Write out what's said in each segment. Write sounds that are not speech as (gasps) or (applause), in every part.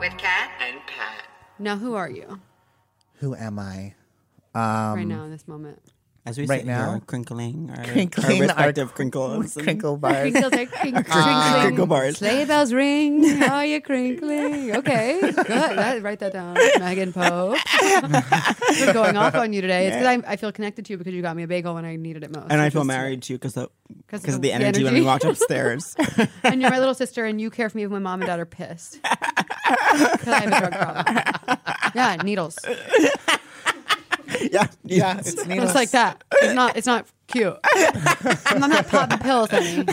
with Cat and Pat. Now, who are you Who am I? right um, now in this moment? As we Right sit now? here, crinkling our, Crinkling our our respective crinkles. (laughs) and- Crinkle bars. Crinkle, (laughs) crinkle, ah. crinkle, Crinkle bars. Sleigh bells ring. Are you crinkling? Okay, good. That, write that down, Megan Pope. We're going off on you today. It's because I, I feel connected to you because you got me a bagel when I needed it most. And I which feel is- married to you because of, 'Cause because of of the the energy, when we energy. walked upstairs. (laughs) And you're my little sister, and you care for me when my mom and dad are pissed. (laughs) 'Cause I have a drug problem. Yeah, needles. yeah. Yeah, it's needless. Just like that. It's not. It's not cute. (laughs) I'm not popping pills, honey.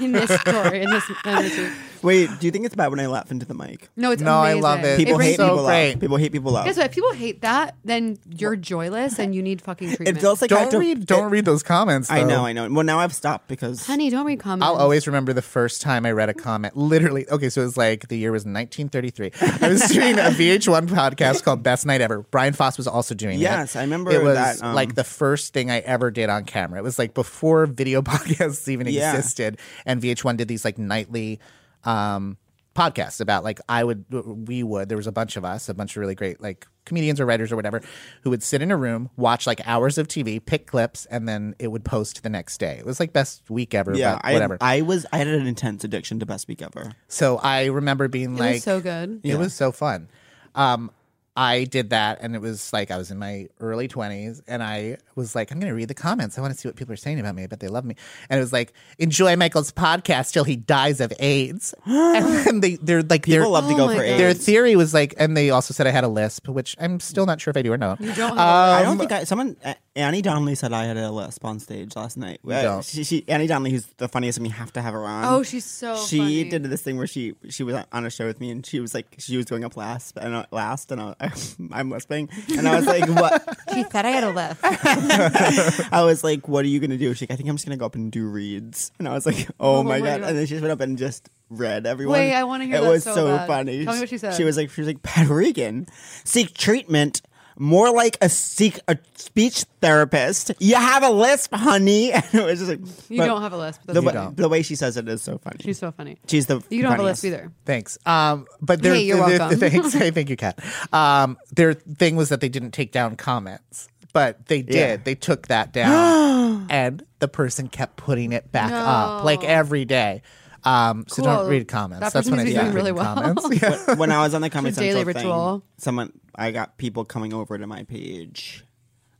In this story, in this, in this Wait, do you think it's bad when I laugh into the mic? no, it's No, I amazing. love it. People brings hate so me- people great. love. People hate people love. Guess what? If people hate that, then you're joyless and you need fucking (laughs) treatment. It feels like I have Don't to- read. Don't read those comments. I know, I know. Well, now I've stopped because Honey, don't read comments. I'll always remember the first time I read a comment. Literally, okay, so it was like the year was 1933. I was doing a (laughs) VH1 podcast called Best Night Ever. Brian Foss was also doing it. Yes, I remember It was that, um, like the first thing I ever did on camera. It was like before video (laughs) podcasts even Yeah. existed, and VH1 did these like nightly. Um, podcasts about like I would we would there was a bunch of us a bunch of really great like comedians or writers or whatever who would sit in a room watch like hours of TV pick clips and then it would post the next day it was like best week ever yeah, but I, whatever I was I had an intense addiction to Best Week Ever. so I remember being It like, was so good. It was so fun. Um, I did that, and it was like I was in my early twenties, and I was like, I'm going to read the comments. I want to see what people are saying about me. I bet they love me. And it was like, enjoy Michael's podcast till he dies of AIDS. (gasps) and then they, they're like, their, People love to Oh go my for AIDS. their theory was like, and they also said I had a lisp, which I'm still not sure if I do or not. You don't have um, I a don't think I. Someone A- Annie Donnelly said I had a lisp on stage last night. Uh, don't. She, she Annie Donnelly, who's the funniest, and we have to have her on. Oh, she's so She funny. did this thing where she she was on a show with me, and she was like she was going up last and uh, last, and I, (laughs) I'm lisping, and I was like, what? (laughs) She said I had a lift. (laughs) I was like, what are you gonna do? She's like, I think I'm just gonna go up and do reads, and I was like, oh, Oh my, my god. God. and then she just went up and just read everyone. Wait, I wanna hear It that was so so bad. funny. Tell me what she said. She was like, she was like, Pat Regan, seek treatment. More like a seek a speech therapist. You have a lisp, honey. (laughs) And it was just like You don't have a lisp. But the, that's wa- okay. the way she says it is so funny. She's so funny. She's the You don't have a funniest. lisp either. Thanks. Um, but their Hey, you're the- the- welcome. thanks. (laughs) Hey, thank you, Cat. Um, their thing was that they didn't take down comments, but they did. Yeah. They took that down, (gasps) and the person kept putting it back up like every day. Um, so Cool. don't read comments. That That's person when I must be started doing really well. comments. (laughs) Yeah. when I was on the Comedy It's a daily Central thing, ritual. someone I got people coming over to my page,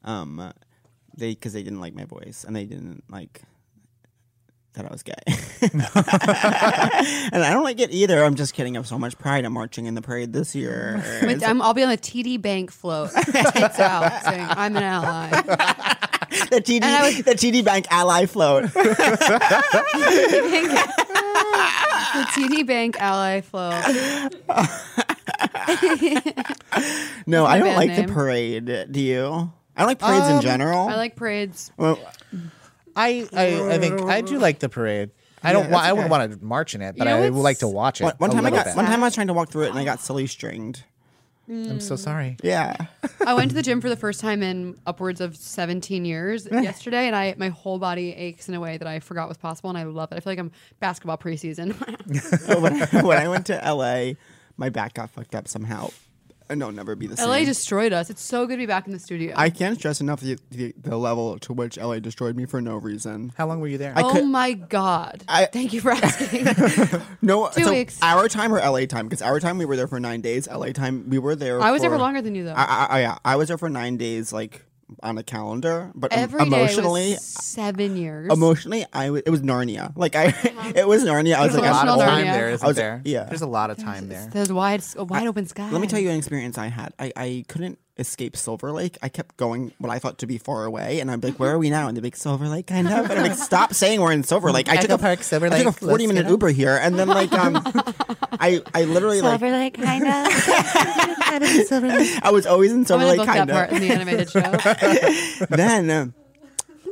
um, they because they didn't like my voice and they didn't like that I was gay, (laughs) and I don't like it either. I'm just kidding. I have so much pride. I'm marching in the parade this year. (laughs) But I'm, I'll be on the TD Bank float. Tits out, saying I'm an ally. the TD was- the TD Bank Ally float. The TD Bank ally float. (laughs) no, I don't like name. the parade. Do you? I don't like parades in Um, general. I like parades. Well, I, I I think I do like the parade. I don't. Yeah, wa- that's I wouldn't want to march in it, but You know I would like to watch it. one, one time I got bit. one time I was trying to walk through it and I got silly stringed. I'm so mm. sorry. Yeah. I went to the (laughs) gym for the first time in upwards of 17 years (laughs) yesterday, and I my whole body aches in a way that I forgot was possible, and I love it. I feel like I'm basketball preseason. when, (laughs) I, when I went to LA, my back got fucked up somehow. Uh, and it'll never be the same. LA destroyed us. It's so good to be back in the studio. I can't stress enough the, the, the level to which LA destroyed me for no reason. How long were you there? I oh could- my god! I- Thank you for asking. (laughs) No, Two so weeks. our time or LA time? Because our time we were there for nine days. LA time we were there. I was there for for longer than you though. I, I, I, yeah, I was there for nine days, like on a calendar. But em- Every day emotionally, was seven years. emotionally, I w- it was Narnia. Like I, uh-huh. (laughs) it was Narnia. I was There's like, a lot of time Narnia. there, I isn't was- there? yeah. There's a lot of time there. There's wide, a wide open sky. Let me tell you an experience I had. I, I couldn't escape Silver Lake, I kept going what I thought to be far away, and I'm like, "Where are we now?" And they're like, "Silver Lake, kind of." And I'm like, "Stop (laughs) saying we're in Silver Lake." I took a Park, Silver Lake. I took Lake, a let's 40 minute. Uber here, and then like um, I I literally like Lake, kind (laughs) of. I was always in I'm Silver Lake, book that kind part in of. the animated show. (laughs) then, uh,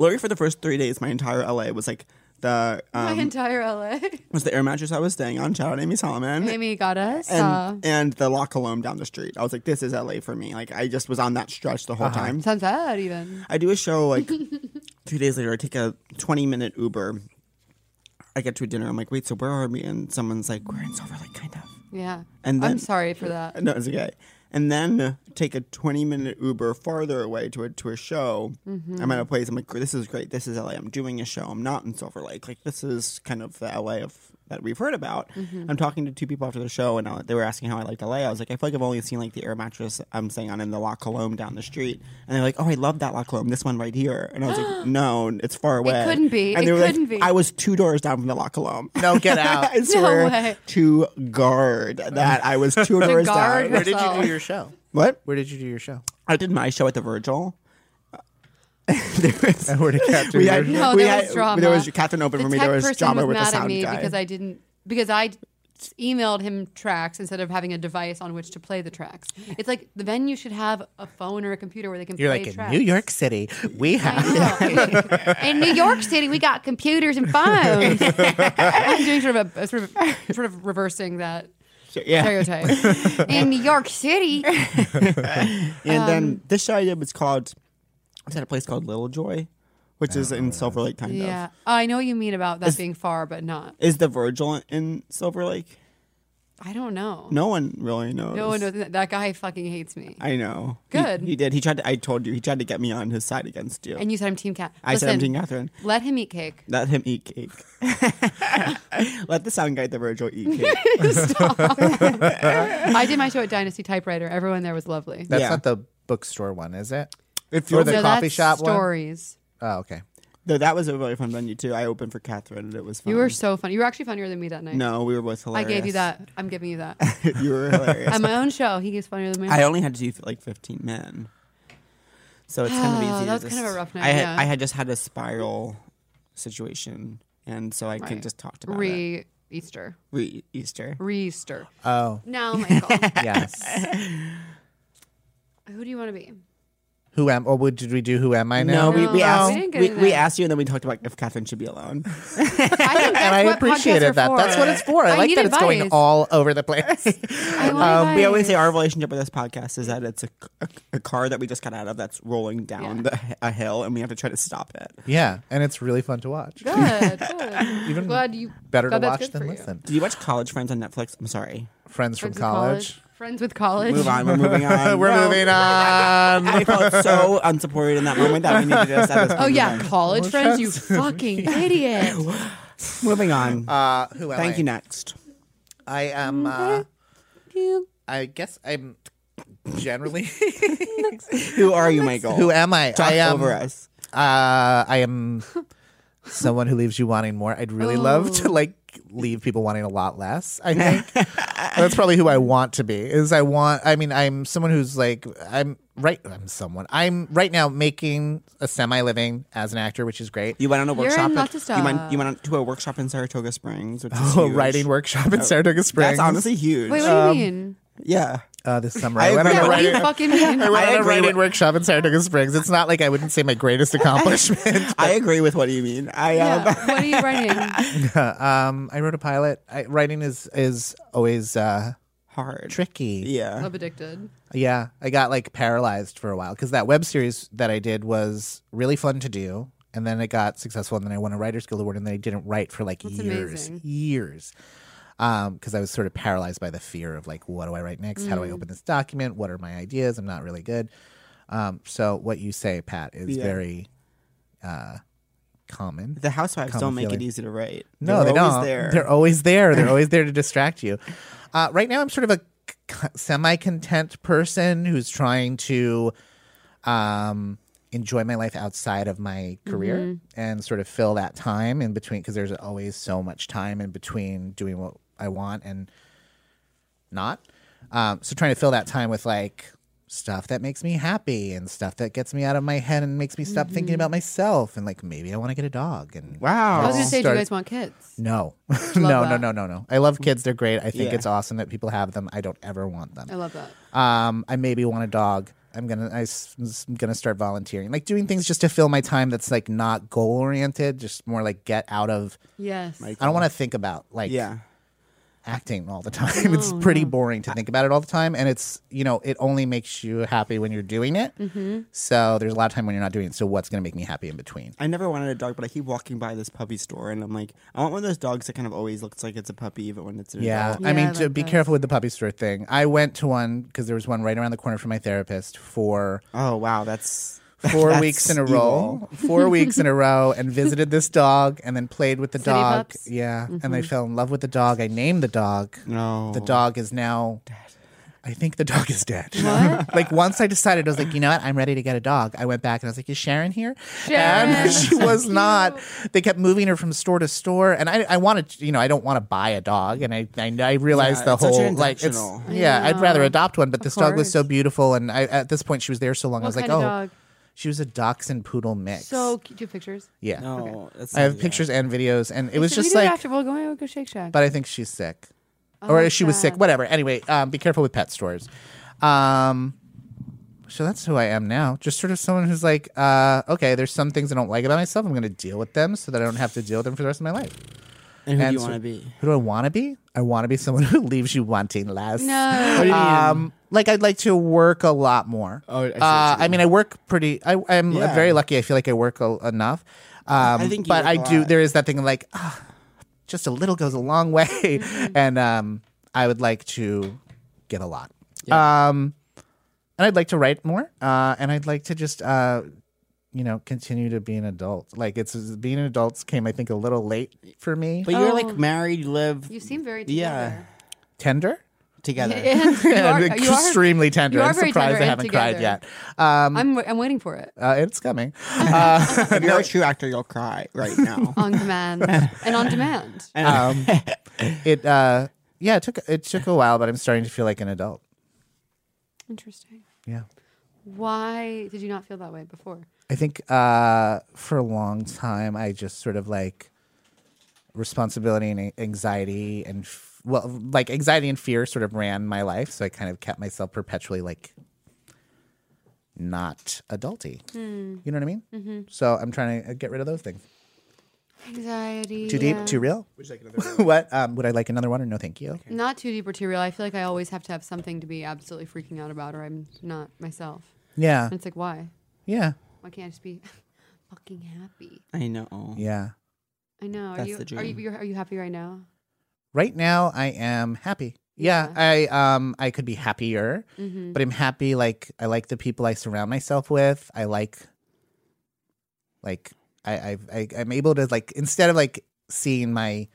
literally for the first three days, my entire LA was like the (laughs) My um, entire LA. was the air mattress I was staying on. Shout out Amy Solomon. Amy got us. and uh, and the La Colombe down the street. I was like, this is LA for me. Like I just was on that stretch the whole Uh-huh. time. Sunset even. I do a show like (laughs) two days later. I take a twenty minute Uber. I get to a dinner. I'm like, wait, so where are we? And someone's like, we're in Silver Lake, kind of. Yeah. And I'm sorry for that. (laughs) No, it's okay. And then take a 20 minute Uber farther away to a to a show. Mm-hmm. I'm at a place. I'm like, this is great. This is LA. I'm doing a show. I'm not in Silver Lake. Like this is kind of the LA of that we've heard about. Mm-hmm. I'm talking to two people after the show, and I, they were asking how I liked LA. I was like, I feel like I've only seen like the air mattress I'm staying on in the La Colombe down the street. And they're like, Oh, I love that La Colombe. This one right here. And I was like, (gasps) No, it's far away. couldn't be. And It they were couldn't like, be. I was two doors down from the La Colombe. No, get (laughs) out. I swear way. to guard that I was two (laughs) doors down. Where did you do your show? What? Where did you do your show? I did my show at the Virgil. (laughs) there was, And where did we had, show? No, we there had, was drama. There was Catherine open the for me. There was person drama was with the mad at sound me guy. because I didn't because I emailed him tracks instead of having a device on which to play the tracks. It's like the venue should have a phone or a computer where they can You're play like in. New York City. We have. (laughs) in New York City, we got computers and phones. (laughs) I'm doing sort of a sort of sort of reversing that yeah. stereotype. in New York City, And Um, then this show I did was called. I was at a place called Little Joy, which is in oh, Silver Lake, kind yeah, of. I know what you mean about that Is- being far, but not. Is the Virgil in Silver Lake? I don't know. No one really knows. no one knows that, that guy fucking hates me. I know. He- Good. He, did. He tried to. I told you. He tried to get me on his side against you. And you said I'm Team Cat. I said I'm Team Catherine. Let him eat cake. Let him eat cake. (laughs) Let the sound guy the Virgil eat (laughs) cake. (laughs) I did my show at Dynasty Typewriter. Everyone there was lovely. That's Yeah. not the bookstore one, is it? It Or feels the No, coffee that's shop one? stories. Oh, okay. No, that was a really fun venue too. I opened for Catherine and it was fun. You were so funny. You were actually funnier than me that night. No, we were both hilarious. I gave you that. I'm giving you that. (laughs) you were hilarious. At my own show, he gets funnier than me. I only had to do like 15 men. So it's kind of easy. Oh, to that was just- kind of a rough night, I had, yeah. I had just had a spiral situation, and so I Right. could just talk about it. Re Easter. Re Easter. Re Easter. Oh, Now, Michael, (laughs) yes. who do you want to be? Who am? Or would- did we do who am I now? No, we, we No, asked we didn't get we, we asked you, and then we talked about if Catherine should be alone. (laughs) I (laughs) think and I what podcasts appreciated are that. for. That's what it's for. I, I like need that it's going all over the place. (laughs) Um, we always say our relationship with this podcast is that it's a, a, a car that we just got out of that's rolling down Yeah. the, a hill, and we have to try to stop it. yeah, and it's really fun to watch. Good. good. Even Glad you better to watch than you. listen. Did you watch College Friends on Netflix? I'm sorry. Friends from Friends with college. Friends with college. Move on. We're moving (laughs) on. We're No. moving on. I felt so unsupported in that moment that we needed to set this. Oh yeah, moving college friends. You (laughs) fucking (laughs) idiot. Moving on. Uh, who am Thank I? you. Next. I am. Uh, I guess I'm generally. Who are you, Michael? who am I? Talk I am. over us. Uh, I am someone who leaves you wanting more. I'd really love to oh. like leave people wanting a lot less. I (laughs) think that's probably who I want to be. Is I want. I mean, I'm someone who's like I'm right. I'm someone. I'm right now making a semi living as an actor, which is great. You went on a You're workshop. in at- lots of You went, you went on to a workshop in Saratoga Springs, which is Oh, huge. writing workshop in oh, Saratoga Springs. That's honestly huge. Wait, what do you um, mean? yeah. Uh, this summer. I I, went agree. on a what do you writing. fucking? I went I on a writing workshop in Saratoga Springs. It's not like I wouldn't say my greatest (laughs) accomplishment. I agree with what you mean. I um, Yeah. What are you writing? (laughs) (laughs) um, I wrote a pilot. I, writing is is always uh, hard. tricky. Yeah. Love addicted. Yeah, I got like paralyzed for a while because that web series that I did was really fun to do, and then it got successful, and then I won a Writers Guild award, and then I didn't write for like That's years, amazing. years, because I was sort of paralyzed by the fear of like, what do I write next? How do I Mm. open this document? What are my ideas? I'm not really good. Um, so what you say, Pat, is Yeah. very uh, common. The housewives Common don't make feeling. it easy to write. No, They're they always don't. There. They're always there. They're always there to (laughs) distract you. Uh, right now, I'm sort of a semi content person who's trying to um, enjoy my life outside of my career Mm-hmm. and sort of fill that time in between because there's always so much time in between doing what I want and not. Um, so trying to fill that time with like stuff that makes me happy and stuff that gets me out of my head and makes me stop thinking about myself and like maybe I want to get a dog and Wow. I was gonna say, do you guys want kids? no (laughs) no no that. no no no I love kids they're great I think Yeah. it's awesome that people have them I don't ever want them I love that. um, I maybe want a dog. I'm gonna I'm gonna start volunteering, like doing things just to fill my time. That's like not goal oriented, just more like get out of. Yes. I don't want to think about like Yeah. Acting all the time. (laughs) it's pretty no. boring to think about it all the time, and it's you know it only makes you happy when you're doing it. Mm-hmm. So there's a lot of time when you're not doing it. So what's gonna make me happy in between? I never wanted a dog, but I keep walking by this puppy store, and I'm like, I want one of those dogs that kind of always looks like it's a puppy, even when it's an Yeah, adult. I mean, I to be those. careful with the puppy store thing. I went to one because there was one right around the corner from my therapist for Oh wow, that's four that's weeks in a evil. row, four weeks in a row, and visited this dog, and then played with the City dog. pups? Yeah, and I mm-hmm. fell in love with the dog. I named the dog. No, The dog is now. Dead. I think the dog is dead. What? (laughs) like once I decided, I was like, you know what, I'm ready to get a dog. I went back and I was like, is Sharon here? (laughs) Sharon, and she so was not. They kept moving her from store to store, and I, I wanted, you know, I don't want to buy a dog, and I, I, I realized Yeah, the it's so whole like it's transactional. Yeah, I'd rather adopt one, but this dog was so beautiful, and I, at this point she was there so long, I What was like, kind oh, dog? She was a dachshund poodle mix. So. Do you have pictures? yeah, no. That's I have yeah. pictures and videos, and it was Should we just do it like, after we'll go, we'll go Shake Shack. but I think she's sick, Oh, or she was sick. sad. Whatever. Anyway, um, be careful with pet stores. Um, so that's who I am now. Just sort of someone who's like, uh, okay, there's some things I don't like about myself. I'm going to deal with them so that I don't have to deal with them for the rest of my life. And who do you so- want to be? Who do I want to be? I want to be someone (laughs) who leaves you wanting less. No. What do you mean? Um, like I'd like to work a lot more. Oh, I see uh, I mean. mean, I work pretty. I, I'm Yeah. very lucky. I feel like I work a, enough. Um, I think you but work I a do. lot. There is that thing like, ah, just a little goes a long way, Mm-hmm. (laughs) and um, I would like to get a lot. Um, and I'd like to write more. Uh, and I'd like to just. Uh, you know, continue to be an adult. Like it's being an adult came, I think, a little late for me. But you're Oh. like married, you live You seem very together. Yeah. Tender, together. (laughs) And you are, And you are, extremely tender. you are I'm surprised tender I haven't cried yet. Um, I'm, I'm waiting for it uh, it's coming. (laughs) Uh, if you're a true actor, you'll cry right now. (laughs) on demand and on demand. um, it uh, yeah, it took it took a while, but I'm starting to feel like an adult. Interesting. Yeah. Why did you not feel that way before? I think uh, for a long time, I just sort of like responsibility and anxiety and f- well, like anxiety and fear sort of ran my life. So I kind of kept myself perpetually like not adulty. You know what I mean? Mm-hmm. So I'm trying to uh, get rid of those things. Anxiety. Too deep? yeah. Too real? Would you like another (laughs) what? Um, would I like another one or no? Thank you. Not too deep or too real. I feel like I always have to have something to be absolutely freaking out about, or I'm not myself. Yeah. And it's like, why? Yeah. Why can't I just be (laughs) fucking happy? I know. Yeah. I know. Are That's you the are you you're, are you happy right now? Right now, I am happy. Yeah, I um I could be happier, Mm-hmm. but I'm happy. Like I like the people I surround myself with. I like, like I I, I I'm able to like instead of like seeing my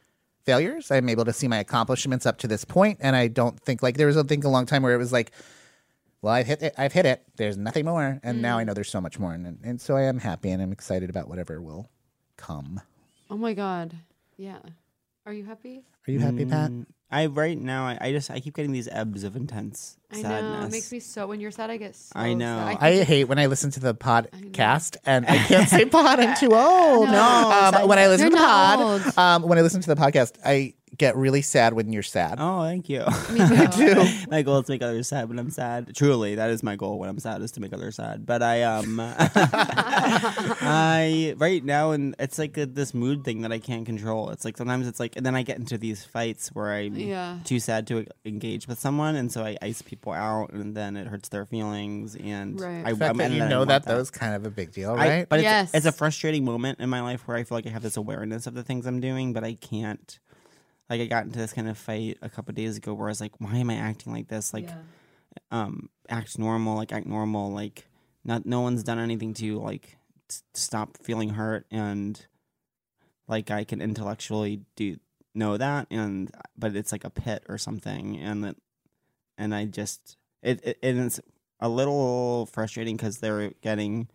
failures, I'm able to see my accomplishments up to this point, and I don't think like there was a thing a long time where it was like, well, I've hit it, I've hit it. There's nothing more, and now I know there's so much more, and and so I am happy, and I'm excited about whatever will come. Oh my god. Yeah. Are you happy? Are you happy, Pat? Mm, I right now I, I just I keep getting these ebbs of intense I sadness. know. It makes me so. When you're sad, I get so. I know. Sad. I hate when I listen to the podcast and I (laughs) can't say pod. I'm too old. No. Um, when I listen You're to the pod, um, when I listen to the podcast, I get really sad when you're sad. Oh, thank you. Me too. (laughs) (laughs) (laughs) my goal is to make others sad when I'm sad. Truly, that is my goal when I'm sad is to make others sad. But I um, I right now and it's like a, this mood thing that I can't control. It's like sometimes it's like, and then I get into these fights where I'm Yeah. too sad to engage with someone, and so I ice people out, and then it hurts their feelings. And Right. I, The fact I'm- that and you then I know want that, though is kind of a big deal, I- right? but Yes. it's, it's a frustrating moment in my life where I feel like I have this awareness of the things I'm doing, but I can't. Like I got into this kind of fight a couple days ago where I was like, "Why am I acting like this? Like, Yeah. um, act normal. Like act normal. Like not no one's done anything to like t- stop feeling hurt, and like I can intellectually do know that, and but it's like a pit or something, and that, and I just it, it and it's a little frustrating because they're getting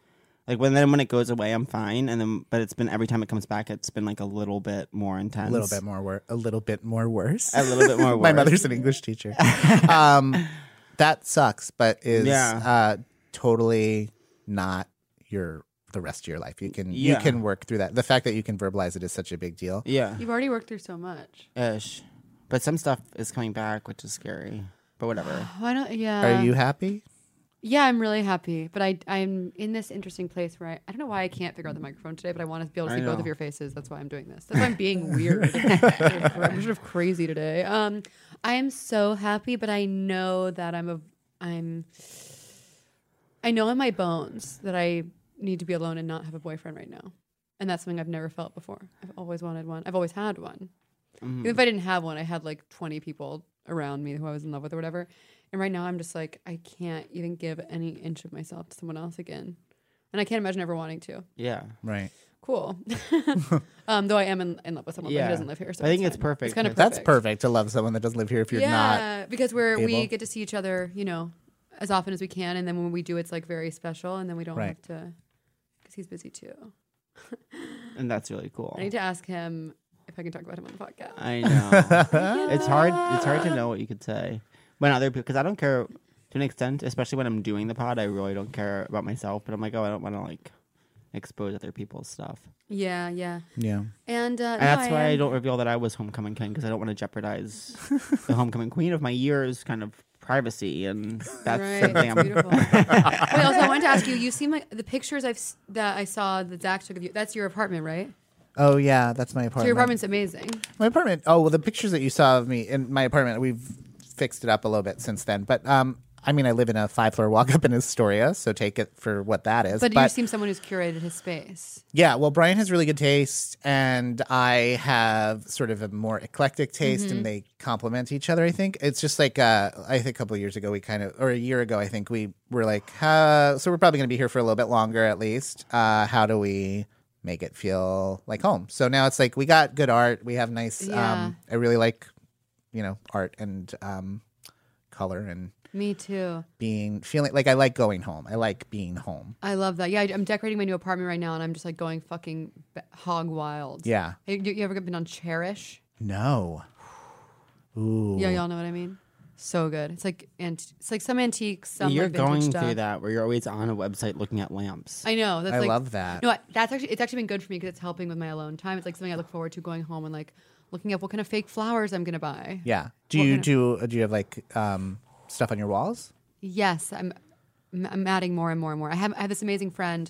like when then when it goes away I'm fine and then but it's been every time it comes back it's been like a little bit more intense a little bit more wor- a little bit more worse. a little bit more (laughs) My mother's an English teacher. (laughs) um, that sucks, but is Yeah. uh, totally not your the rest of your life. You can you can work through that. The fact that you can verbalize it is such a big deal. Yeah, You've already worked through so much. ish. But some stuff is coming back, which is scary. But whatever. (sighs) Why don't? Yeah. Are you happy? Yeah, I'm really happy, but I I'm in this interesting place where I, I don't know why I can't figure out the microphone today, but I want to be able to I see both of your faces. That's why I'm doing this. That's why I'm being (laughs) weird. (laughs) I'm sort of crazy today. Um, I am so happy, but I know that I'm a I'm. I know in my bones that I need to be alone and not have a boyfriend right now, and that's something I've never felt before. I've always wanted one. I've always had one. Even if I didn't have one, I had like 20 people around me who I was in love with or whatever. And right now I'm just like, I can't even give any inch of myself to someone else again. And I can't imagine ever wanting to. Yeah. Right. Cool. (laughs) um, though I am in, in love with someone Yeah. who doesn't live here. So I think it's fine. perfect It's kind of to- That's perfect to love someone that doesn't live here if you're not. yeah, because we're we get to see each other, you know, as often as we can, and then when we do, it's like very special, and then we don't Right. have to, because he's busy too. (laughs) And that's really cool. I need to ask him if I can talk about him on the podcast. I know. (laughs) it's hard. It's hard to know what you could say when other people. Because I don't care to an extent, especially when I'm doing the pod. I really don't care about myself. But I'm like, oh, I don't want to like expose other people's stuff. Yeah, yeah, Yeah. and, uh, And no, that's why I don't reveal that I was homecoming king because I don't want to jeopardize (laughs) the homecoming queen of my years kind of privacy and that's right, something that's I'm. beautiful. (laughs) Wait, also, I wanted to ask you. You seem like the pictures I've that I saw that Zach took of you. That's your apartment, right? Oh yeah, that's my apartment. So your apartment's amazing. My apartment. Oh well, the pictures that you saw of me in my apartment, we've fixed it up a little bit since then. But um, I mean, I live in a five floor walk up in Astoria, so take it for what that is. But, you seem someone who's curated his space. Yeah, well, Brian has really good taste, and I have sort of a more eclectic taste, Mm-hmm. and they complement each other. I think it's just like uh, I think a couple of years ago we kind of, or a year ago, I think we were like, uh, so we're probably going to be here for a little bit longer at least. Uh, how do we make it feel like home? So now it's like we got good art, we have nice. Yeah. Um, I really like, you know, art and um, color and Me too. being feeling like I like going home. I like being home. I love that. Yeah, I, I'm decorating my new apartment right now, and I'm just like going fucking b- hog wild. Yeah. Hey, You, you ever been on Chairish? No. (sighs) Ooh. Yeah, y'all know what I mean. So good. It's like ant- it's like some antiques, some You're like vintage going stuff. through that where you're always on a website looking at lamps. I know. That's I like, love that. No, that's actually it's actually been good for me because it's helping with my alone time. It's like something I look forward to going home and like looking up what kind of fake flowers I'm gonna buy. Yeah. Do What you kind of- do? uh, Do you have like um, stuff on your walls? Yes, I'm. I'm adding more and more and more. I have I have this amazing friend,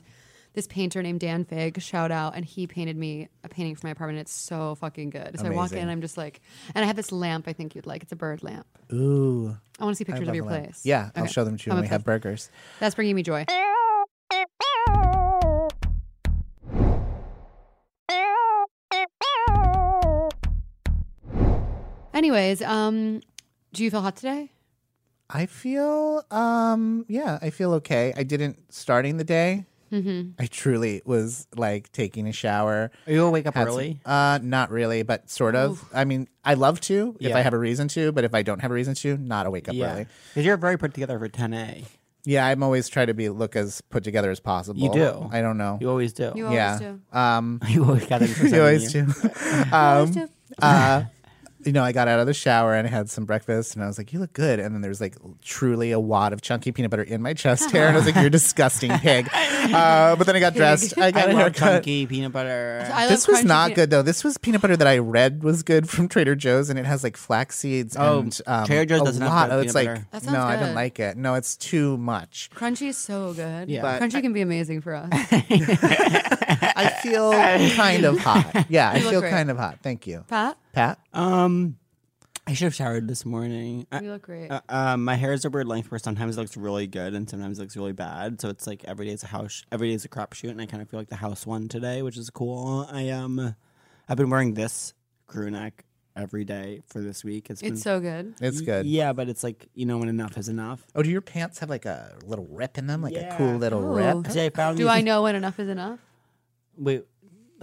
this painter named Dan Fig. Shout out, and he painted me a painting for my apartment. It's so fucking good. So I walk in, Amazing. I'm just like, and I have this lamp. I think you'd like. It's a bird lamp. Ooh. I want to see pictures of your place. Yeah, I'll show them to you I'm when we have burgers. That's bringing me joy. Anyways, um, do you feel hot today? I feel, um, yeah, I feel okay. I didn't starting the day. Mm-hmm. I truly was like taking a shower. Are you gonna wake up had some- early? uh, not really, but sort of. I mean, I love to if Yeah. I have a reason to, but if I don't have a reason to, not a wake up yeah, early. because you're very put together for 10a. Yeah, I'm always try to be look as put together as possible. You do. I don't know. You always do. You always yeah. do. Um, (laughs) You always got it. (laughs) you always seven do. years. (laughs) um, do. uh, you know, I got out of the shower and I had some breakfast, and I was like, "You look good." And then there's like truly a wad of chunky peanut butter in my chest hair, and I was like, (laughs) "You're a disgusting pig." (laughs) Uh, but then I got dressed. I I got a love haircut. chunky peanut butter. I This was not peanut- good though. This was peanut butter that I read was good from Trader Joe's, and it has like flax seeds. Oh, and, um, Trader Joe's doesn't have lot. good Oh, it's peanut like butter. That no, sounds I don't like it. No, it's too much. Crunchy is so good. Yeah. But- Crunchy can be amazing for us. (laughs) I feel kind of hot. Yeah, I You look feel great. kind of hot. Thank you, Pat, Pat. Um, I should have showered this morning. I- you look great. Uh, um, my hair is a weird length where sometimes it looks really good and sometimes it looks really bad. So it's like every day is a house, every day is a crop shoot, and I kind of feel like the house one today, which is cool. I um, I've been wearing this crew neck every day for this week. It's, been, so good. It's good. Yeah, but it's like you know when enough is enough. Oh, do your pants have like a little rip in them, like a cool little Ooh. rip? See, I found Do these- I know when enough is enough? Wait,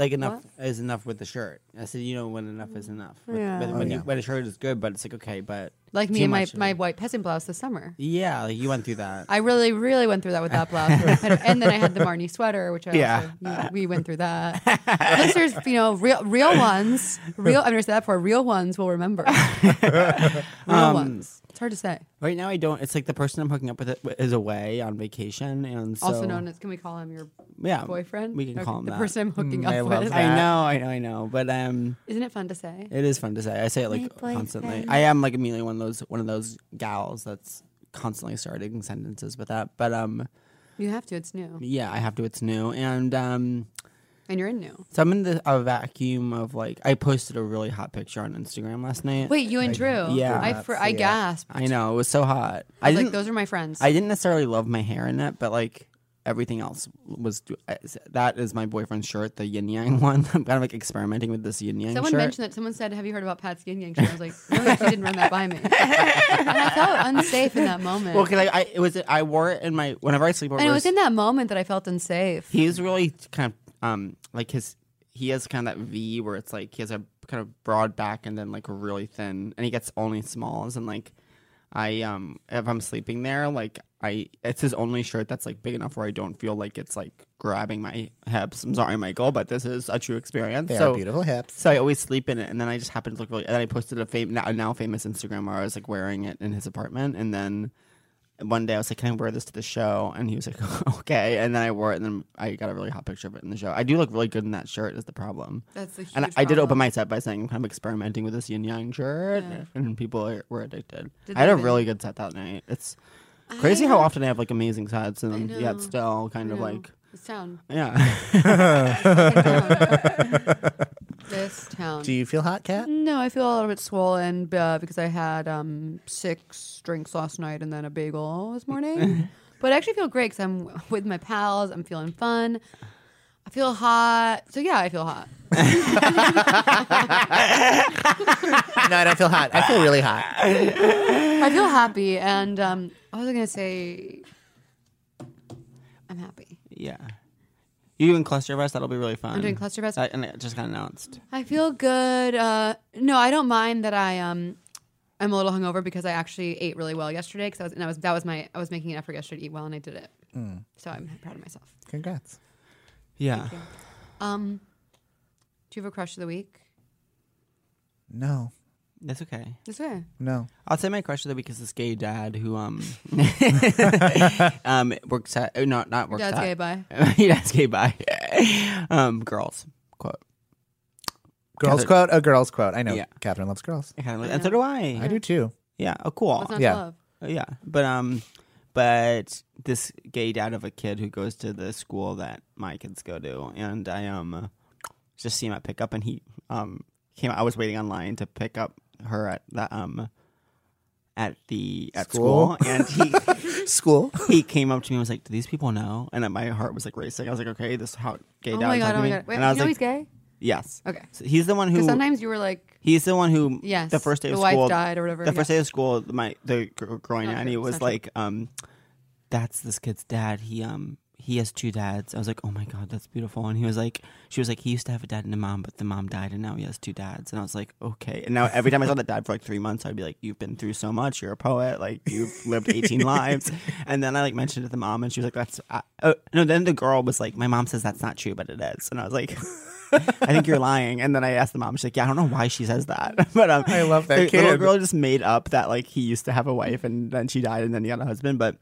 like enough is enough with the shirt. I said you know when enough is mm. enough. With- Yeah. When, Oh, when, yeah. you, when a shirt is good, but it's like okay, but Like me too and my, much of my it. white peasant blouse this summer. Yeah, like you went through that. I really, really went through that with that blouse. (laughs) and then I had the Marnie sweater, which I Yeah. also, we went through that. Listeners, you know, real real ones, real, I've never said that before, real ones will remember. (laughs) real Um, ones. hard to say. Right now, I don't. It's like the person I'm hooking up with is away on vacation, and so also known as, can we call him your yeah, boyfriend? We can Okay, call him the that. person I'm hooking Mm, I up love with. that. I know, I know, I know. But um, Isn't it fun to say? it is fun to say. I say it like constantly. I am like immediately one of those one of those gals that's constantly starting sentences with that. But um, You have to. It's new, yeah, I have to. It's new, and um, and you're in new. so I'm in the, a vacuum of like. I posted a really hot picture on Instagram last night. Wait, you and Drew? Yeah. I fr- I it. gasped. I know it was so hot. I was like, didn't. those are my friends. I didn't necessarily love my hair in it, but like everything else was. That is my boyfriend's shirt, the yin yang (laughs) one. I'm kind of like experimenting with this yin yang Someone shirt. mentioned that. Someone said, "Have you heard about Pat's yin yang shirt?" I was like, "No, she didn't run that by me." (laughs) and I felt unsafe in that moment. well, cause I, I it was I wore it in my whenever I sleep over. and it was in that moment that I felt unsafe. He's really kind of um like his he has kind of that V where it's like he has a kind of broad back and then like really thin and he gets only smalls and like I um if I'm sleeping there like I it's his only shirt that's like big enough where I don't feel like it's like grabbing my hips. I'm sorry, Michael, but this is a true experience. They so are beautiful hips. so I always sleep in it, and then I just happened to look really. And then I posted a fam- now, now famous Instagram where I was like wearing it in his apartment, and then one day I was like, "Can I wear this to the show?" And he was like, (laughs) "Okay." And then I wore it, and then I got a really hot picture of it in the show. I do look really good in that shirt. Is the problem? That's a huge. And I, I did open my set by saying I'm kind of experimenting with this yin yang shirt, Yeah. and people are, were addicted. Did I had a really? really good set that night. It's crazy how often I have like amazing sets, and yet still kind of like this town. yeah. (laughs) (laughs) this town. Do you feel hot, Cat? No, I feel a little bit swollen uh, because I had um, six drinks last night and then a bagel this morning. (laughs) but I actually feel great because I'm (laughs) with my pals. I'm feeling fun. I feel hot. So yeah, I feel hot. (laughs) no, I don't feel hot. I feel really hot. I feel happy. And um, I was gonna say, I'm happy. Yeah. You doing Clusterfest? That'll be really fun. I'm doing Clusterfest. I, and it just got announced. I feel good. Uh, no, I don't mind that I um I'm a little hungover because I actually ate really well yesterday because I was and I was that was my I was making an effort yesterday to eat well and I did it. So I'm proud of myself. Congrats. Yeah. Um, do you have a crush of the week? No, That's okay. That's okay. no. I'll say my crush of the week is this gay dad who um (laughs) um works at uh, not not works Dad's at gay. Bye. (laughs) he does gay bye. (laughs) um girls quote. Girls Catherine- quote, a girl's quote. I know Yeah. Catherine loves girls. I kinda like- and so do I. I do too. Yeah. Oh cool. What's not Yeah. to love? Uh, yeah but um but this gay dad of a kid who goes to the school that my kids go to and i um just see him at pickup and he um came i was waiting online to pick up her at the um at the at School? school, and he (laughs) School. he came up to me and was like do these people know and my heart was like racing i was like okay this is how gay Oh dad my is god! talking Oh my me. god! Wait, and i you was know like he's gay? yes Okay. so he's the one who Because sometimes you were like, He's the one who, Yes, the first day the of wife school, died or whatever, The first day of school, my the gr- growing Not nanny was it's like, um, "That's this kid's dad. He um he has two dads." I was like, "Oh my god, that's beautiful." And he was like, "She was like, he used to have a dad and a mom, but the mom died, and now he has two dads." And I was like, "Okay." And now every time I saw that dad for like three months, I'd be like, "You've been through so much. You're a poet. Like you've lived 18 (laughs) lives." And then I like mentioned it to the mom, and she was like, "That's uh, uh, no." Then the girl was like, "My mom says that's not true, but it is." And I was like. (laughs) I think you're lying. And then I asked the mom, she's like, yeah, I don't know why she says that. (laughs) But um, I love that the little girl just made up that like he used to have a wife and then she died and then he got a husband. But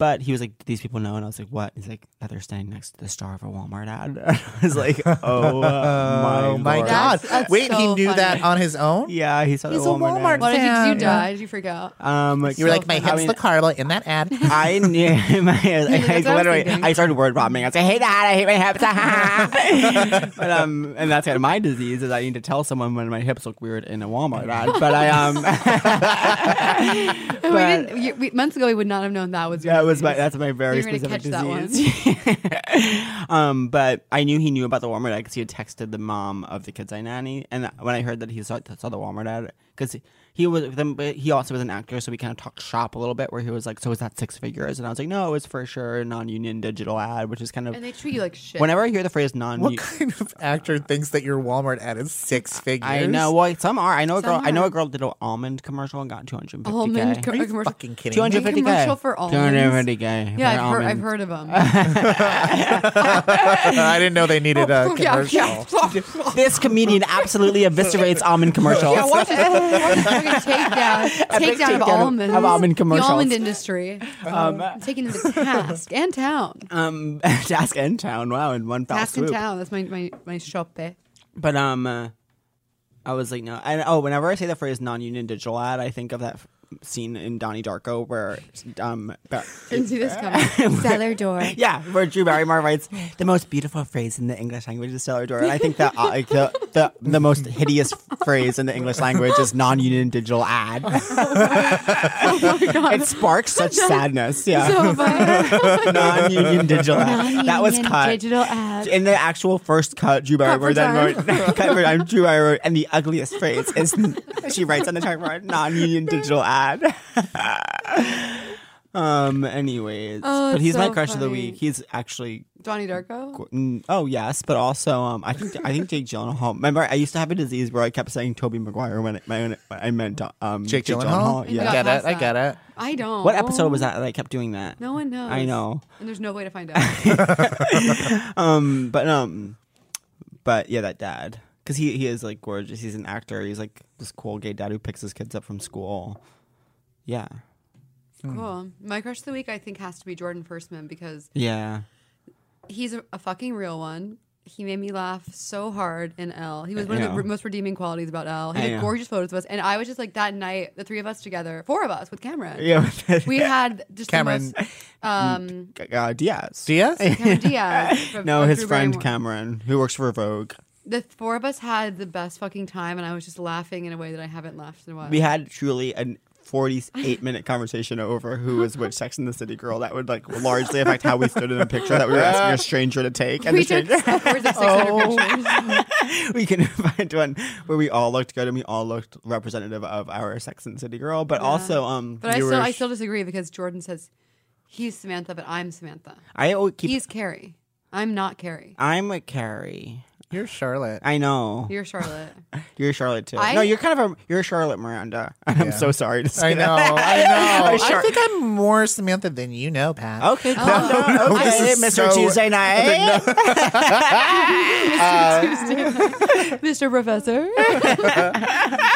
but he was like, Do these people know. And I was like, what? He's like, that they're standing next to the star of a Walmart ad. (laughs) I was like, (laughs) oh my, Oh my god! That's- that's Wait, he so knew funny. that on his own. Yeah, he saw He's the a Walmart, Walmart ad. what did you, Yeah, did you yeah. die? Did you freak out? Um, You were like, my hips I mean- look horrible in that ad. (laughs) I knew my, I, that's I literally thinking. I started word vomiting. I was like, "Hey, dad, I hate my hips." but um, and that's kind of my disease is I need to tell someone when my hips look weird in a Walmart ad. But I um, we didn't, you, we, months ago, we would not have known that was your that was my that's my very You're specific disease. (laughs) um, but I knew he knew about the Walmart ad because he had texted the mom of the kids I nanny, and when I heard that he saw, saw the Walmart ad, because he was then he also was an actor, so we kind of talked shop a little bit. Where he was like, "So is that six figures?" And I was like, "No, it was for sure a non-union digital ad," which is kind of And they treat you like shit. whenever I hear the phrase non. What kind of actor thinks that your Walmart ad is six figures? I know. Well, some are. I know a girl. Some I know a girl did an almond commercial and got two hundred and fifty almond k. co- Are you commercial. fucking kidding Two me? hundred fifty k. commercial for almonds? already gay. Yeah, They're I've heard, I've heard of them. (laughs) I didn't know they needed a (laughs) yeah, commercial. yeah. This comedian absolutely eviscerates almond commercials. Yeah, watch it. (laughs) Fucking takedown, (laughs) takedown of almonds. of almond commercials. The almond industry. Um, Taking it to task and town. um, (laughs) Task and Town. Wow, in one foul Task and town. That's my my my shop. eh? But um, uh, I was like, no. And oh, whenever I say the phrase non-union digital ad, I think of that scene in Donnie Darko where um, Ba- Didn't see this coming. (laughs) Cellar door. yeah, where Drew Barrymore writes the most beautiful phrase in the English language is cellar door. And I think that uh, like the, the the most hideous phrase in the English language is non-union digital ad. (laughs) it sparks such (laughs) sadness. Yeah, So non-union digital ad. That was cut. Digital ad. in the actual first cut, Drew Barrymore for then time. wrote, cut for time, Drew Barrymore, and the ugliest phrase is she writes on the chalkboard, non-union digital ad. (laughs) um. Anyways, Oh, but he's it's my so crush of the week. He's actually. Donnie Darko. Oh yes, but also um, I think I think Jake Gyllenhaal. Remember, I used to have a disease where I kept saying Tobey Maguire when, it, when it- I meant um Jake Gyllenhaal? You Yeah. I get it. I get it. I don't. What episode was that that I kept doing that? No one knows. I know. And there's no way to find out. (laughs) um, but um, but yeah, that dad, because he he is like gorgeous. He's an actor. He's like this cool gay dad who picks his kids up from school. Yeah, cool. My crush of the week, I think, has to be Jordan Firstman because yeah. he's a, a fucking real one. He made me laugh so hard in L. He was one I of the r- most redeeming qualities about L. He I had gorgeous photos of us, and I was just like that night, the three of us together, four of us with Cameron. Yeah, (laughs) We (laughs) had just Cameron- the most, um, uh, Diaz. Diaz? (laughs) Cameron Diaz. from- No, of his Drew friend Barrymore. Cameron, who works for Vogue. The four of us had the best fucking time, and I was just laughing in a way that I haven't laughed in a while. We had truly a 48 minute conversation over who was which Sex in the City girl. That would like largely (laughs) affect how we stood in a picture that we were asking a stranger to take. And we the took stranger, 600 (laughs) Oh. (laughs) we can find one where we all looked good and we all looked representative of our Sex and the City girl, but also um But I still, I still disagree because Jordan says he's Samantha, but I'm Samantha. I always keep He's Carrie. I'm not Carrie. I'm with Carrie. You're Charlotte. I know You're Charlotte. (laughs) you're Charlotte too. I- no, you're kind of a you're Charlotte Miranda. (laughs) I'm Yeah. so sorry to say I know. that. (laughs) I know. Char- I think I'm more Samantha than you know, Pat. Okay, Oh, calm down. no, Okay, this is Mr. so- Tuesday night. Mr. Professor.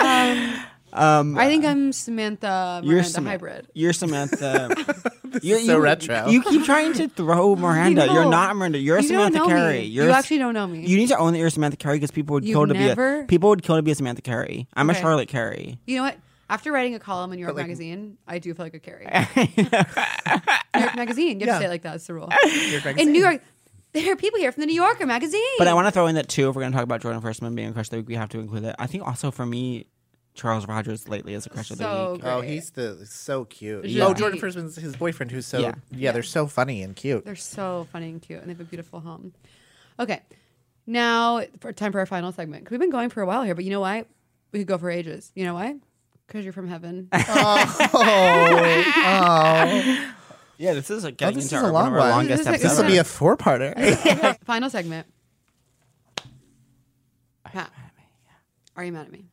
Um, Um, I think I'm Samantha You're Miranda Sam- hybrid. You're Samantha. (laughs) (laughs) you're, so you, retro. You keep trying to throw Miranda. You You're not Miranda. You're You Samantha know Carrie. You're you actually don't know me. You need to own that you're Samantha Carrie because people would You've kill to be a people would kill to be a Samantha Carrie. I'm a Charlotte Carrie. You know what? After writing a column in New York like- Magazine, I do feel like a Carrie. (laughs) New York Magazine. You have Yeah. to say it like that. It's the rule. You're In New York, there are people here from the New Yorker Magazine. But I want to throw in that too. If we're going to talk about Jordan Firstman being a crush of the week, we have to include it. I think also for me, Charles Rogers lately is a crush of the So week. Oh, great. Oh, he's the so cute. Yeah. Oh, Jordan Firstman's his boyfriend, who's so Yeah. yeah. they're so funny and cute. They're so funny and cute, and they have a beautiful home. Okay, now for time for our final segment. 'Cause We've been going for a while here, but you know why? We could go for ages. You know why? Because you're from heaven. (laughs) oh, oh. Yeah, this is a, getting oh, this into is a our, long one our one. longest This is- episodes. This will be a four-parter. (laughs) final segment. Pat, are you mad at me?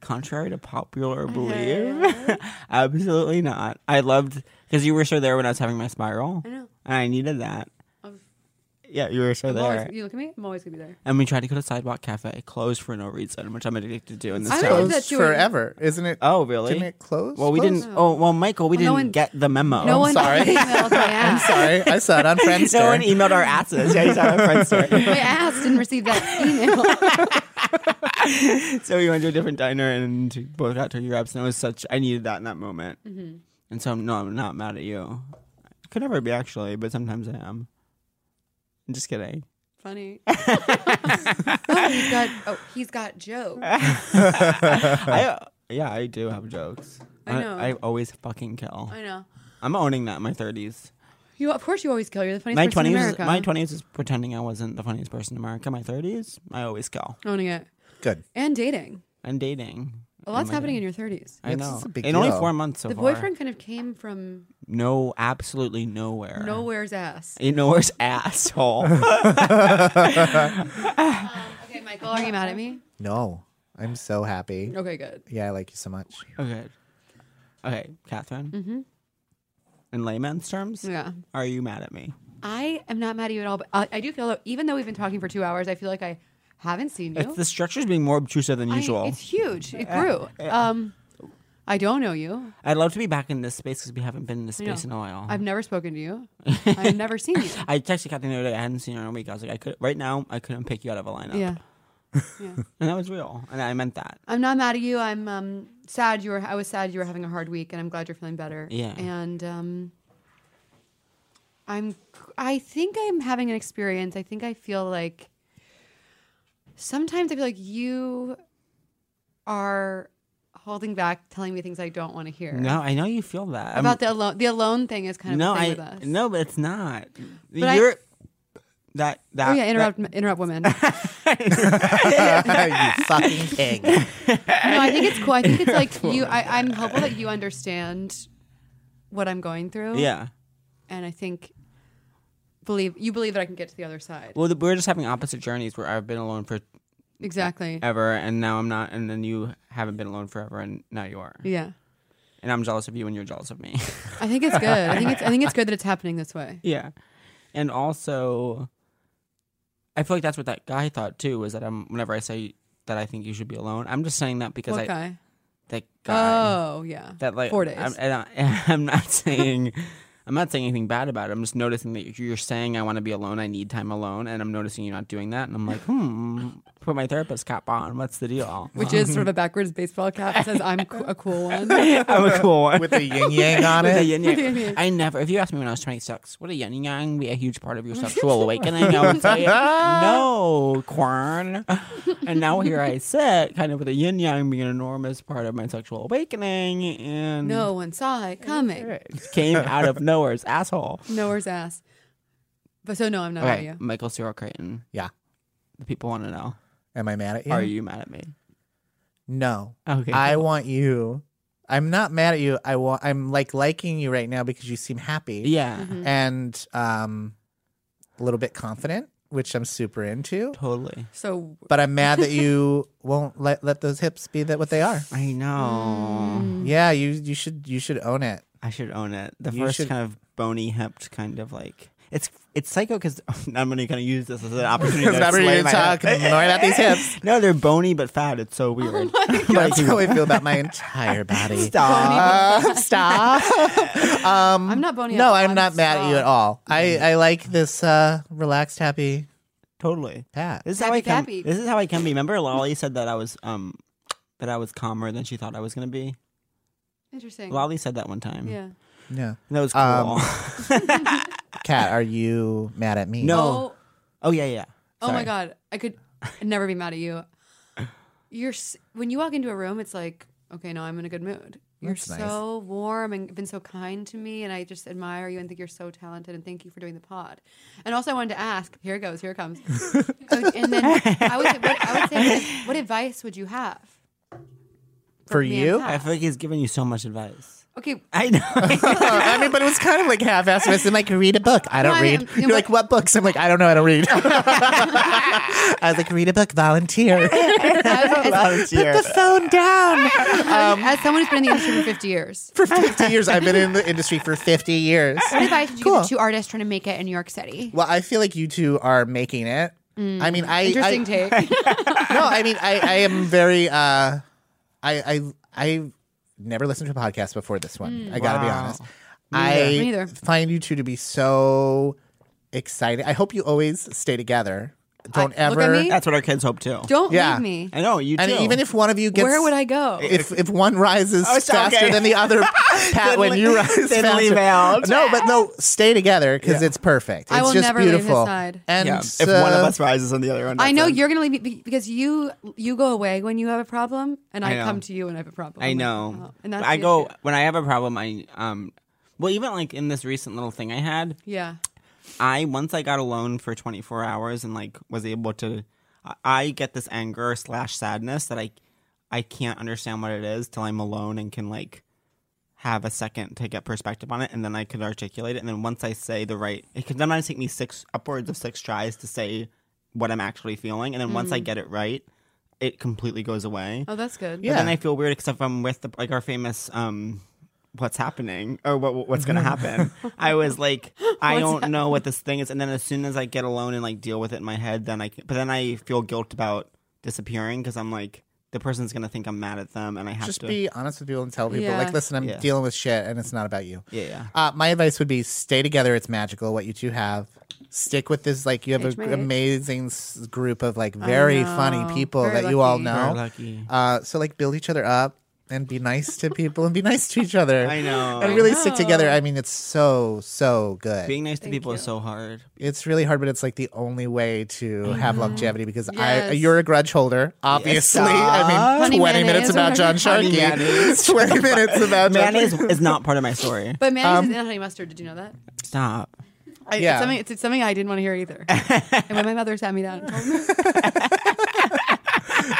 Contrary to popular belief. (laughs) Absolutely not. I loved because you were so there when I was having my spiral, I know. and I needed that. Of- Yeah, you were so I'm there. always, you look at me. I'm always gonna be there. and we tried to go to Sidewalk Cafe, It closed for no reason, which I'm addicted to in this I town. love Closed that you- forever, isn't it? Oh, really? Didn't it close? well, we Close? didn't. Oh, well, Michael, we Well, no didn't one- get the memo. No one sorry. (laughs) emailed my (laughs) I'm ass. Sorry, I saw it on Friendster. no one emailed our asses. Yeah, you saw our friend story. My ass didn't receive that email. (laughs) so we went to a different diner and both got turkey wraps, and it was such. I needed that in that moment, Mm-hmm. and so no, I'm not mad at you. Could never be actually, but sometimes I am. I'm just kidding. Funny. (laughs) oh, he's got. Oh, he's got jokes. (laughs) I yeah, I do have jokes. I know. I, always fucking kill. I know. I'm owning that in my 30s. You, of course, you always kill. You're the funniest My person in 20s, is, America. my 20s is pretending I wasn't the funniest person in America. My 30s, I always kill. Owning it Good. and dating. And dating. A lot's my happening in your 30s. I It's know. just a big in only deal. four months so the far. boyfriend kind of came from No, absolutely nowhere. nowhere's ass. You nowhere's asshole. (laughs) (laughs) Okay, Michael, are you mad at me? No, I'm so happy. Okay, good. Yeah, I like you so much. okay. Okay, Catherine. Mm-hmm. In layman's terms. Yeah. Are you mad at me? I am not mad at you at all, but I, I do feel that even though we've been talking for two hours, I feel like I haven't seen you. It's the structure's being more obtrusive than I- usual. it's huge. It grew. Um, I don't know you. I'd love to be back in this space because we haven't been in this I know. space in a while. I've never spoken to you. (laughs) I've never seen you. I texted Kathleen the other day. I hadn't seen her in a week. I was like, I could right now. I couldn't pick you out of a lineup. Yeah. (laughs) Yeah. and that was real, and I meant that. I'm not mad at you. I'm um, sad you were. I was sad you were having a hard week, and I'm glad you're feeling better. Yeah. And um, I'm. I think I'm having an experience. I think I feel like. Sometimes I feel like you are holding back, telling me things I don't want to hear. No, I know you feel that About the alone. The alone thing is kind of no, I no, but it's not. I- You're that that. Oh yeah, interrupt interrupt women. (laughs) you fucking pig. No i think it's cool. I think it's like (laughs) you. I, I'm hopeful that you understand what I'm going through. yeah. and I think believe you believe that I can get to the other side. Well, the, we're just having opposite journeys where I've been alone for Exactly. ever, and now I'm not, and then you haven't been alone forever, and now you are. Yeah. And I'm jealous of you, and you're jealous of me. I think it's good. I think it's I think it's good that it's happening this way. (laughs) yeah, and also, I feel like that's what that guy thought too. Was that I'm whenever I say that I think you should be alone, I'm just saying that because What I guy? that guy Oh yeah. that like four days. I'm, and I, (laughs) I'm not saying. I'm not saying anything bad about it. I'm just noticing that you're saying I want to be alone. I need time alone, and I'm noticing you're not doing that. And I'm like, hmm, put my therapist cap on. What's the deal? Which is sort of a backwards baseball cap that says I'm co- a cool one. (laughs) I'm a cool one. With the yin yang on it. yin With the yang. yin yang. I never. If you asked me when I was 26, would a yin yang be a huge part of your (laughs) sexual awakening? I would say (laughs) no, Quern. And now here I sit, kind of with a yin yang being an enormous part of my sexual awakening, and no one saw it coming. it came out of nowhere's asshole. Nowhere's ass. But so no, I'm not mad at Okay, you. Michael Cyril Creighton. Yeah. The people want to know: Am I mad at you? Are you mad at me? No. Okay, I cool. want you. I'm not mad at you. I want. I'm like liking you right now because you seem happy Yeah, Mm-hmm. and um, a little bit confident, which I'm super into. totally. So But I'm mad that you (laughs) won't let let those hips be that what they are. I know. Mm. Yeah, you you should you should own it. I should own it. The You first should- kind of bony hipped kind of like it's it's psycho because (laughs) I'm going to kind of use this as an opportunity to, (laughs) not ready my talk hip. (laughs) more about these hips. No, they're bony but fat. It's so weird. That's how I feel about my entire body. Stop. Uh, stop. um, I'm not bony. no, at all. I'm not mad at you at all. I, I like this uh, relaxed, happy totally. Pat. This is how I can. Pappy. This is how I can be. Remember, Lolly said that I was um that I was calmer than she thought I was going to be. Interesting. Lolly said that one time. Yeah. Yeah. And that was cool. Um, (laughs) Cat, are you mad at me? No. Oh, oh yeah, yeah. oh my god. I could never be mad at you. You're when you walk into a room, it's like, okay, now I'm in a good mood. You're That's nice. so warm and been so kind to me, and I just admire you and think you're so talented. And thank you for doing the pod. And also, I wanted to ask. Here it goes. Here it comes. (laughs) And then I would, say, what, I would say, what, what advice would you have For me and you? I feel like he's giving you so much advice. Okay, I know. (laughs) I mean, but it was kind of like half-assed. I'm like, read a book. I don't No, I read. mean, you know You're what- like, what books? I'm like, I don't know I don't read. (laughs) I was like, read a book, volunteer. as, (laughs) as, Volunteer. Put the phone down. as someone who's been in the industry for 50 years, For 50 years, I've been in the industry for 50 years. what advice would you Cool. give to two artists trying to make it in New York City? Well, I feel like you two are making it. I mean, I Interesting I, take. no, I mean, I, I am very. uh I I I never listened to a podcast before this one. Hmm. I got to be honest. Me I neither. find you two to be so excited. I hope you always stay together. Don't I- look ever. at me. That's what our kids hope too. Don't Yeah. leave me. I know you too. And even if one of you gets, Where would I go? If if one rises Oh, faster okay. than the other, (laughs) Pat, when you rise (laughs) thinly faster. veiled. No, but no, stay together because it's perfect. It's I will just never leave his side. And yeah, if one of uh, us rises on the other one, I know it. you're gonna leave me because you you go away when you have a problem, and I, I come to you when I have a problem. I I'm like, know. oh, and that's I go issue. when I have a problem. I um, well, even like in this recent little thing I had, Yeah, I once I got alone for 24 hours and like was able to, I- I get this anger slash sadness that I, I can't understand what it is till I'm alone and can like have a second to get perspective on it and then I could articulate it and then once I say the right, it can sometimes take me six upwards of six tries to say what I'm actually feeling and then once I get it right, it completely goes away. oh, that's good. Yeah. But then I feel weird because if I'm with the, like our famous um, what's happening or what what's gonna happen. I was like, (laughs) I don't know what this thing is, and then as soon as I get alone and like deal with it in my head, then I can, but then I feel guilt about disappearing because I'm like the person's gonna think I'm mad at them, and I have Just to just be honest with people and tell people, Yeah. like, listen, I'm Yeah. dealing with shit and it's not about you. yeah yeah. Uh, my advice would be stay together. It's magical what you two have. Stick with this. Like you have an amazing s- group of like very funny people Very that you all know. Very lucky. Uh, so like build each other up and be nice to people and be nice to each other. (laughs) I know. And really stick together. I mean, it's so so good. Being nice to Thank people is so hard. it's really hard, but it's like the only way to have longevity because I you're a grudge holder, obviously. I mean, twenty minutes about John whatever. Sharkey, (laughs) twenty minutes about John Mayonnaise Sharkey. is not part of my story. But mayonnaise Um, is not honey mustard. Did you know that? Stop. I, Yeah. It's something, it's, it's something I didn't want to hear either. (laughs) and when my mother sat me down and told me,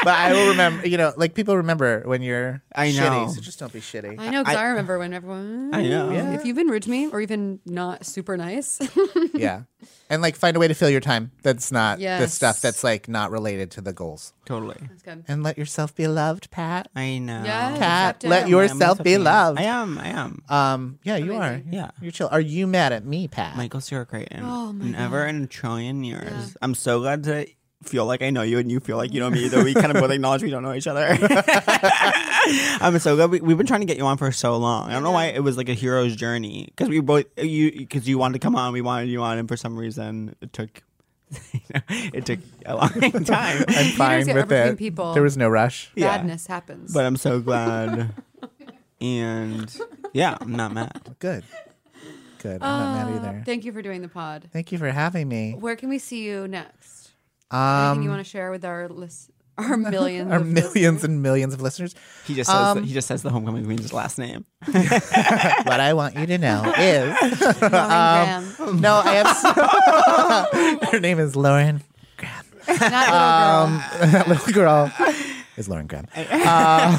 But I will remember. You know, like people remember when you're I know. shitty, so just don't be shitty. I know because I, I- remember when everyone. I know. Yeah. If you've been rude to me or even not super nice, (laughs) yeah, and like find a way to fill your time that's not the stuff that's like not related to the goals. Totally. that's good. And let yourself be loved, Pat. I know. Yes. Pat, let yourself be loved. I am. I am. Um, yeah, you are. Yeah. you're chill. Are you mad at me, Pat? Michael Stewart Creighton. Oh my Never in a trillion years. I'm so glad to feel like I know you and you feel like you know me. Though we kind of both (laughs) acknowledge we don't know each other. (laughs) I'm so glad we, we've been trying to get you on for so long. I don't know why it was like a hero's journey because we both you because you wanted to come on, we wanted you on, and for some reason it took. (laughs) it took a long time. I'm fine with it. people. There was no rush. Yeah. Badness happens. but I'm so glad. and yeah, I'm not mad. Good. Good. I'm not mad either. Uh, Thank you for doing the pod. Thank you for having me. Where can we see you next? Um, Anything you want to share with our list, our (laughs) millions, our of millions listeners? and millions of listeners. He just says Um, he just says the homecoming queen's last name. (laughs) what I want you to know is (laughs) Lauren Graham. no, I have. her name is Lauren. Graham. Not little girl. Um, little girl is Lauren Graham. Uh,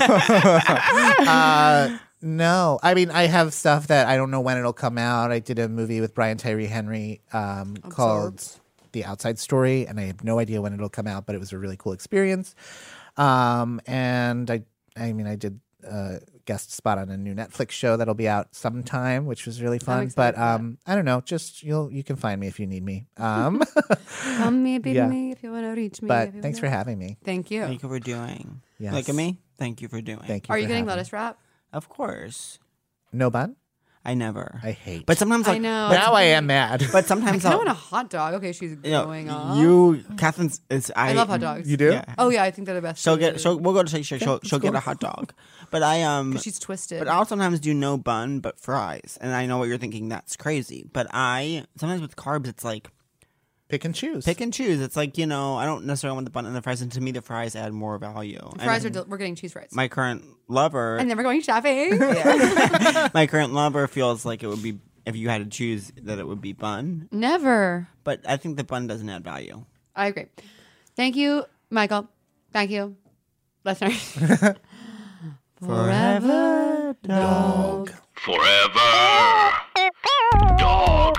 uh, no, I mean I have stuff that I don't know when it'll come out. I did a movie with Brian Tyree Henry um, called The Outside Story, and I have no idea when it'll come out, but it was a really cool experience. Um, and I, I mean, I did a guest spot on a new Netflix show that'll be out sometime, which was really fun. But um, I don't know, just you'll you can find me if you need me. (laughs) Um, Come me, be Yeah. me if you want to reach me. but thanks for having me. Thank you. Thank you for doing. Yes. Look at me. Thank you for doing. Thank you. Are for you getting having lettuce wrap? Of course. No bun? I never. I hate. but sometimes I like, know. now I am mad. (laughs) But sometimes kind of I'll- want a hot dog. Okay, she's you know, going off. you, Catherine's. Is, I, I love hot dogs. You do? Yeah. Oh yeah, I think they're the best. She'll get. She'll, we'll go to Shake Shack. She'll, she'll get a hot dog. But I um. She's twisted. But I'll sometimes do no bun but fries, and I know what you're thinking. That's crazy. But I sometimes with carbs, it's like Pick and choose. pick and choose. It's like you know, I don't necessarily want the bun and the fries, and to me, the fries add more value. And fries are. Del- we're getting cheese fries. my current lover. and then we're going shopping. (laughs) (laughs) my current lover feels like it would be if you had to choose that it would be bun, Never. but I think the bun doesn't add value. I agree. Thank you, Michael. Thank you, listeners. (laughs) Forever dog. Forever. Dog.